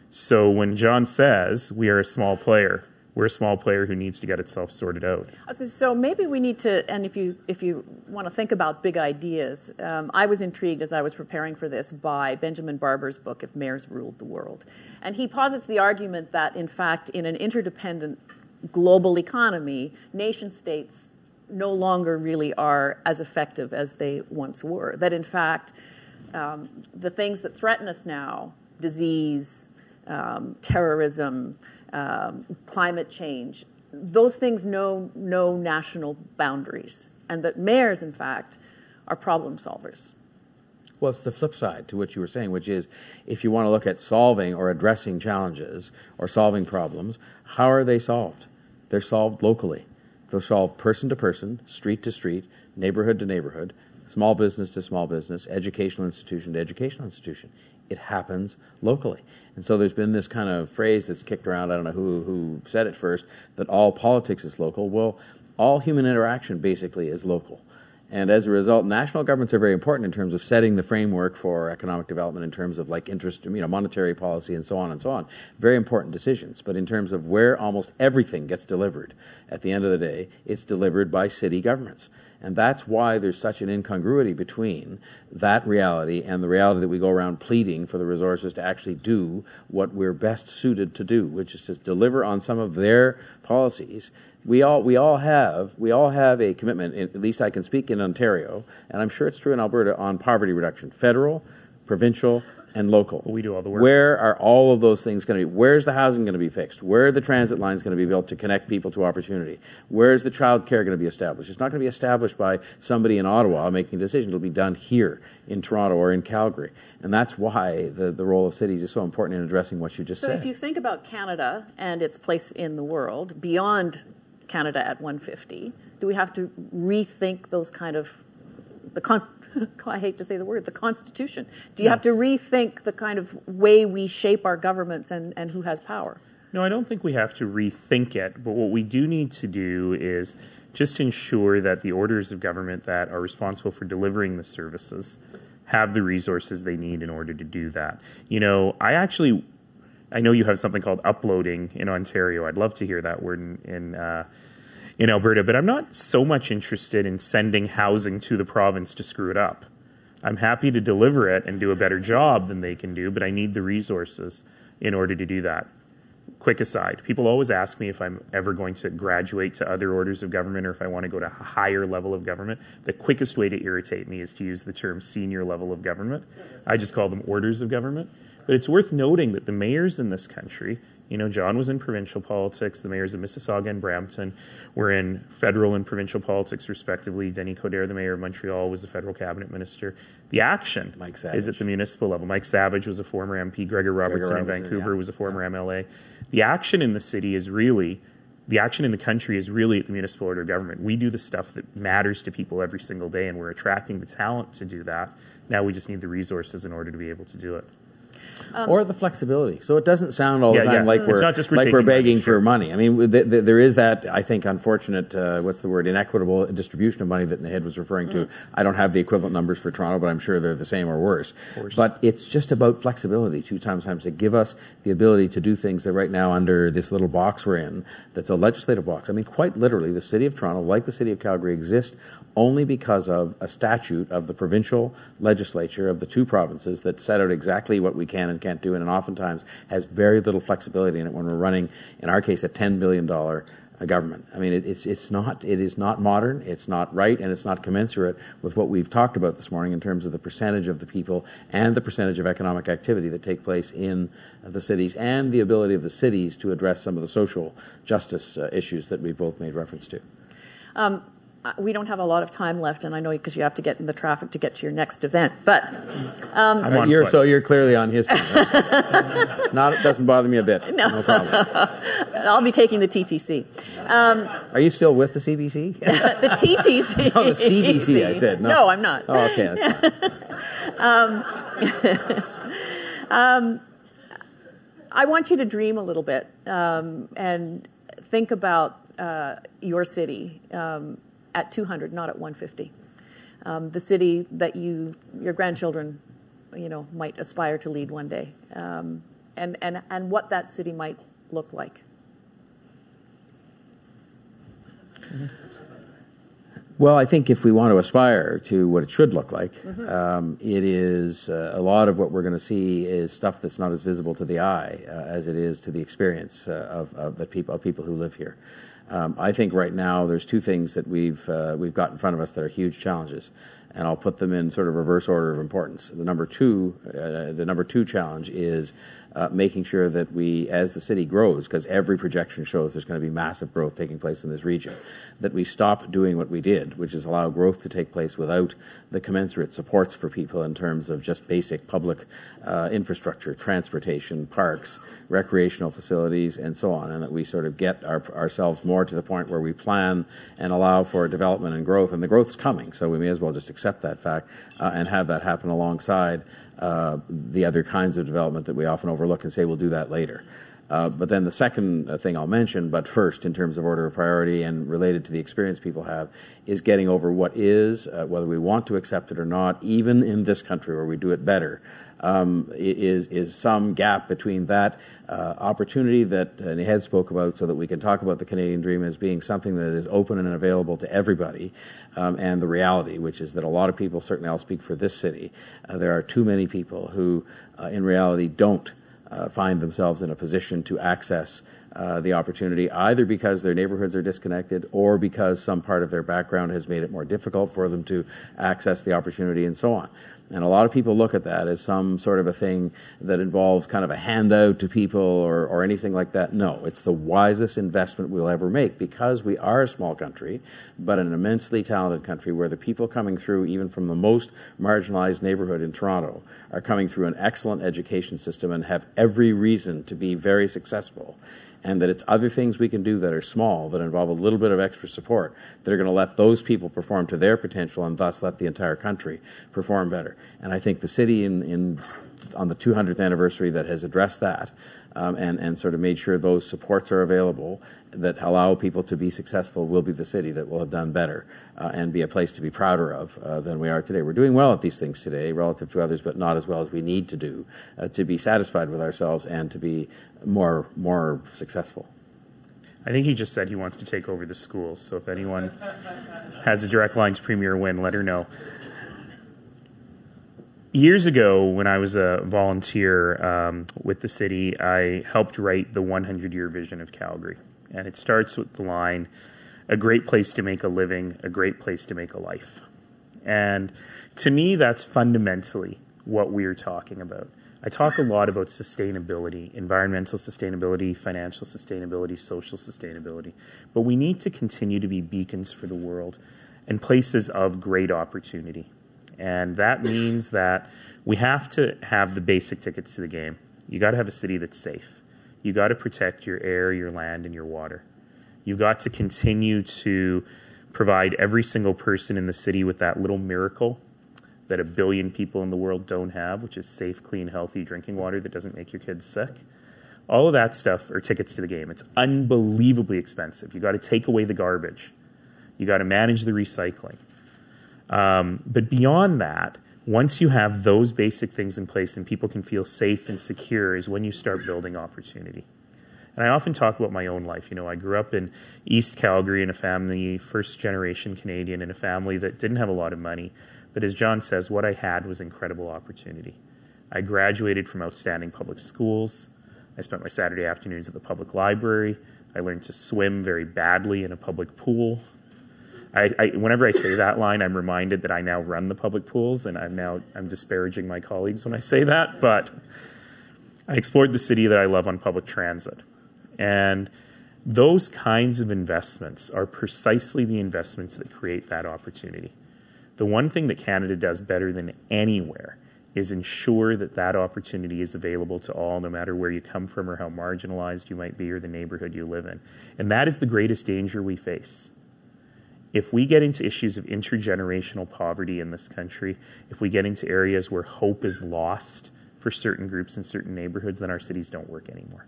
So when John says we are a small player, we're a small player who needs to get itself sorted out. So maybe we need to, and if you if you want to think about big ideas, um, I was intrigued as I was preparing for this by Benjamin Barber's book "If Mayors Ruled the World," and he posits the argument that in fact, in an interdependent global economy, nation states no longer really are as effective as they once were. That in fact, um, the things that threaten us now, disease, um, terrorism, um, climate change, those things know no national boundaries, and that mayors, in fact, are problem solvers. Well, it's the flip side to what you were saying, which is if you want to look at solving or addressing challenges or solving problems, how are they solved? They're solved locally. They're solve person to person, street to street, neighborhood to neighborhood, small business to small business, educational institution to educational institution. It happens locally. And so there's been this kind of phrase that's kicked around, I don't know who, who said it first, that all politics is local. Well, all human interaction basically is local. And as a result, national governments are very important in terms of setting the framework for economic development in terms of like interest, you know, monetary policy and so on and so on. Very important decisions. But in terms of where almost everything gets delivered at the end of the day, it's delivered by city governments. And that's why there's such an incongruity between that reality and the reality that we go around pleading for the resources to actually do what we're best suited to do, which is to deliver on some of their policies. We all we all have we all have a commitment. At least I can speak in Ontario, and I'm sure it's true in Alberta on poverty reduction, federal, provincial, and local. We do all the work. Where are all of those things going to be? Where's the housing going to be fixed? Where are the transit lines going to be built to connect people to opportunity? Where's the child care going to be established? It's not going to be established by somebody in Ottawa making a decision. It'll be done here in Toronto or in Calgary. And that's why the, the role of cities is so important in addressing what you just So said. So if you think about Canada and its place in the world beyond Canada at 150, do we have to rethink those kind of the con- *laughs* I hate to say the word the Constitution? Do you have to rethink the kind of way we shape our governments and, and who has power? No, I don't think we have to rethink it, but what we do need to do is just ensure that the orders of government that are responsible for delivering the services have the resources they need in order to do that. You know, I actually, I know you have something called uploading in Ontario. I'd love to hear that word in, in uh, in Alberta, but I'm not so much interested in sending housing to the province to screw it up. I'm happy to deliver it and do a better job than they can do, but I need the resources in order to do that. Quick aside, people always ask me if I'm ever going to graduate to other orders of government or if I want to go to a higher level of government. The quickest way to irritate me is to use the term senior level of government. I just call them orders of government. But it's worth noting that the mayors in this country, you know, John was in provincial politics, the mayors of Mississauga and Brampton were in federal and provincial politics, respectively. Denis Coderre, the mayor of Montreal, was a federal cabinet minister. The action Mike is at the municipal level. Mike Savage was a former MP. Gregor Robertson in Robertson, Vancouver yeah. was a former MLA. The action in the city is really the action in the country is really at the municipal order of government. We do the stuff that matters to people every single day, and we're attracting the talent to do that. Now we just need the resources in order to be able to do it. Um, or the flexibility. So it doesn't sound all yeah, the time yeah. like it's we're not just we're like we're begging money, sure. for money. I mean, th- th- there is that I think unfortunate uh, what's the word inequitable distribution of money that Naheed was referring to. Mm-hmm. I don't have the equivalent numbers for Toronto, but I'm sure they're the same or worse. But it's just about flexibility. Two times times to give us the ability to do things that right now under this little box we're in, that's a legislative box. I mean, quite literally, the city of Toronto, like the city of Calgary, exist only because of a statute of the provincial legislature of the two provinces that set out exactly what we can and can't do, and oftentimes has very little flexibility in it when we're running, in our case, a $10 billion uh, government. I mean, it, it's it's not it is not modern, it's not right, and it's not commensurate with what we've talked about this morning in terms of the percentage of the people and the percentage of economic activity that take place in the cities and the ability of the cities to address some of the social justice uh, issues that we've both made reference to. Um, we don't have a lot of time left, and I know because you have to get in the traffic to get to your next event. But um, you're, so you're clearly on his team. Right? *laughs* it's not. It doesn't bother me a bit. No, no problem. *laughs* I'll be taking the TTC. Um, Are you still with the CBC? *laughs* the TTC. no, the CBC. I said no. No, I'm not. Oh, okay, that's fine. um, um, I want you to dream a little bit um, and think about uh, your city. Um, at 200, not at 150. Um, the city that you, your grandchildren, you know, might aspire to lead one day, um, and and and what that city might look like. Well, I think if we want to aspire to what it should look like, mm-hmm. um, it is uh, a lot of what we're going to see is stuff that's not as visible to the eye uh, as it is to the experience uh, of, of the people of people who live here. Um, I think right now there's two things that we've uh, we've got in front of us that are huge challenges, and I'll put them in sort of reverse order of importance. The number two, uh, the number two challenge is uh, making sure that we, as the city grows, because every projection shows there's going to be massive growth taking place in this region, that we stop doing what we did, which is allow growth to take place without the commensurate supports for people in terms of just basic public uh, infrastructure, transportation, parks, recreational facilities, and so on, and that we sort of get our, ourselves more to the point where we plan and allow for development and growth, and the growth's coming, so we may as well just accept that fact uh, and have that happen alongside uh, the other kinds of development that we often overlook and say we'll do that later. Uh, but then the second uh, thing I'll mention, but first in terms of order of priority and related to the experience people have, is getting over what is, uh, whether we want to accept it or not, even in this country where we do it better, um, is is some gap between that uh, opportunity that uh, Naheed spoke about, so that we can talk about the Canadian dream as being something that is open and available to everybody, um, and the reality, which is that a lot of people, certainly I'll speak for this city, uh, there are too many people who, in reality, don't uh, find themselves in a position to access uh, the opportunity, either because their neighborhoods are disconnected or because some part of their background has made it more difficult for them to access the opportunity and so on. And a lot of people look at that as some sort of a thing that involves kind of a handout to people or, or anything like that. No, it's the wisest investment we'll ever make because we are a small country, but an immensely talented country where the people coming through, even from the most marginalized neighborhood in Toronto, are coming through an excellent education system and have every reason to be very successful and that it's other things we can do that are small, that involve a little bit of extra support, that are going to let those people perform to their potential and thus let the entire country perform better. And I think the city in, in on the 200th anniversary that has addressed that um, and, and sort of made sure those supports are available that allow people to be successful will be the city that will have done better uh, and be a place to be prouder of uh, than we are today. We're doing well at these things today relative to others, but not as well as we need to do uh, to be satisfied with ourselves and to be more more successful. I think he just said he wants to take over the schools. So if anyone has a direct line to Premier Wynne, let her know years ago, when I was a volunteer um, with the city, I helped write the 100 year vision of Calgary. And it starts with the line a great place to make a living, a great place to make a life. And to me, that's fundamentally what we're talking about. I talk a lot about sustainability, environmental sustainability, financial sustainability, social sustainability. But we need to continue to be beacons for the world and places of great opportunity. And that means that we have to have the basic tickets to the game. You got to have a city that's safe. You got to protect your air, your land, and your water. You've got to continue to provide every single person in the city with that little miracle that a billion people in the world don't have, which is safe, clean, healthy drinking water that doesn't make your kids sick. All of that stuff are tickets to the game. It's unbelievably expensive. You got to take away the garbage. You got to manage the recycling. Um, but beyond that, once you have those basic things in place and people can feel safe and secure, is when you start building opportunity. And I often talk about my own life. You know, I grew up in East Calgary in a family, first generation Canadian, in a family that didn't have a lot of money. But as John says, what I had was incredible opportunity. I graduated from outstanding public schools. I spent my Saturday afternoons at the public library. I learned to swim very badly in a public pool. I, I, whenever I say that line, I'm reminded that I now run the public pools, and I'm now I'm disparaging my colleagues when I say that. But I explored the city that I love on public transit, and those kinds of investments are precisely the investments that create that opportunity. The one thing that Canada does better than anywhere is ensure that that opportunity is available to all, no matter where you come from or how marginalized you might be or the neighborhood you live in. And that is the greatest danger we face. If we get into issues of intergenerational poverty in this country, if we get into areas where hope is lost for certain groups in certain neighborhoods, then our cities don't work anymore.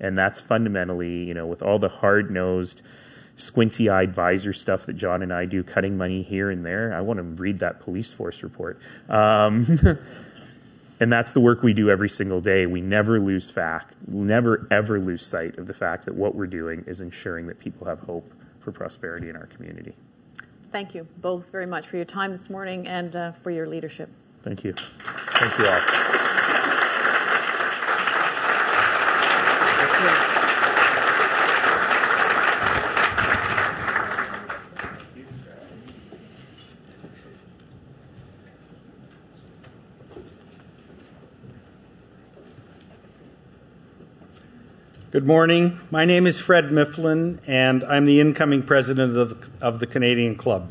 And that's fundamentally, you know, with all the hard nosed, squinty eyed visor stuff that John and I do, cutting money here and there. I want to read that police force report. Um, *laughs* and that's the work we do every single day. We never lose fact, never ever lose sight of the fact that what we're doing is ensuring that people have hope for prosperity in our community. Thank you both very much for your time this morning and uh, for your leadership. Thank you. Thank you all. Good morning. My name is Fred Mifflin, and I'm the incoming president of, of the Canadian Club.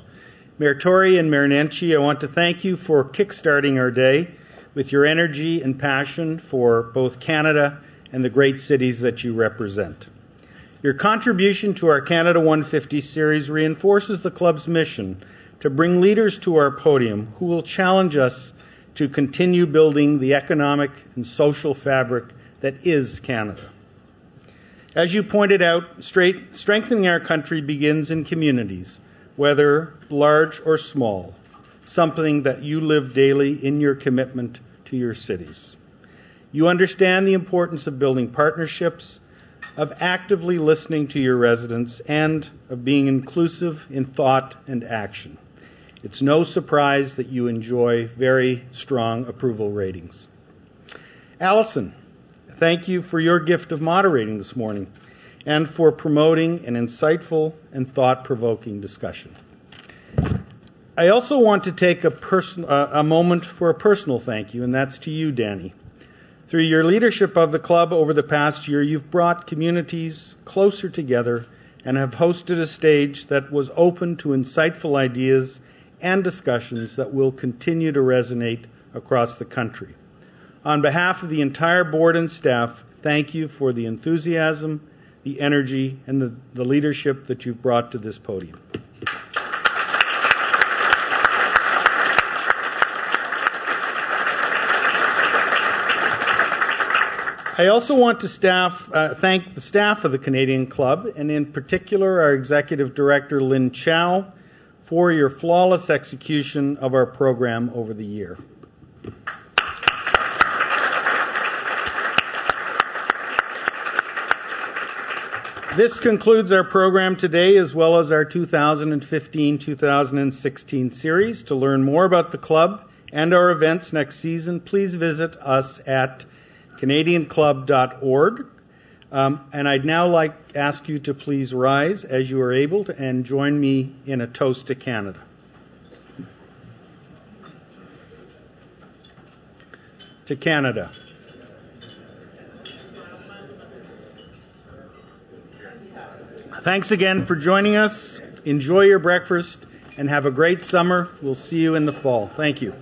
Mayor Tory and Mayor Nenshi, I want to thank you for kickstarting our day with your energy and passion for both Canada and the great cities that you represent. Your contribution to our Canada 150 series reinforces the club's mission to bring leaders to our podium who will challenge us to continue building the economic and social fabric that is Canada. As you pointed out, straight, strengthening our country begins in communities, whether large or small, something that you live daily in your commitment to your cities. You understand the importance of building partnerships, of actively listening to your residents, and of being inclusive in thought and action. It's no surprise that you enjoy very strong approval ratings. Allison, thank you for your gift of moderating this morning and for promoting an insightful and thought provoking discussion. I also want to take a, uh, a moment for a personal thank you, and that's to you, Danny. Through your leadership of the club over the past year, you've brought communities closer together and have hosted a stage that was open to insightful ideas and discussions that will continue to resonate across the country. On behalf of the entire board and staff, thank you for the enthusiasm, the energy, and the, the leadership that you've brought to this podium. I also want to staff, uh, thank the staff of the Canadian Club, and in particular our Executive Director Lynn Chow, for your flawless execution of our program over the year. This concludes our program today, as well as our 2015 2016 series. To learn more about the club and our events next season, please visit us at CanadianClub.org. Um, and I'd now like to ask you to please rise as you are able to and join me in a toast to Canada. To Canada. Thanks again for joining us. Enjoy your breakfast and have a great summer. We'll see you in the fall. Thank you.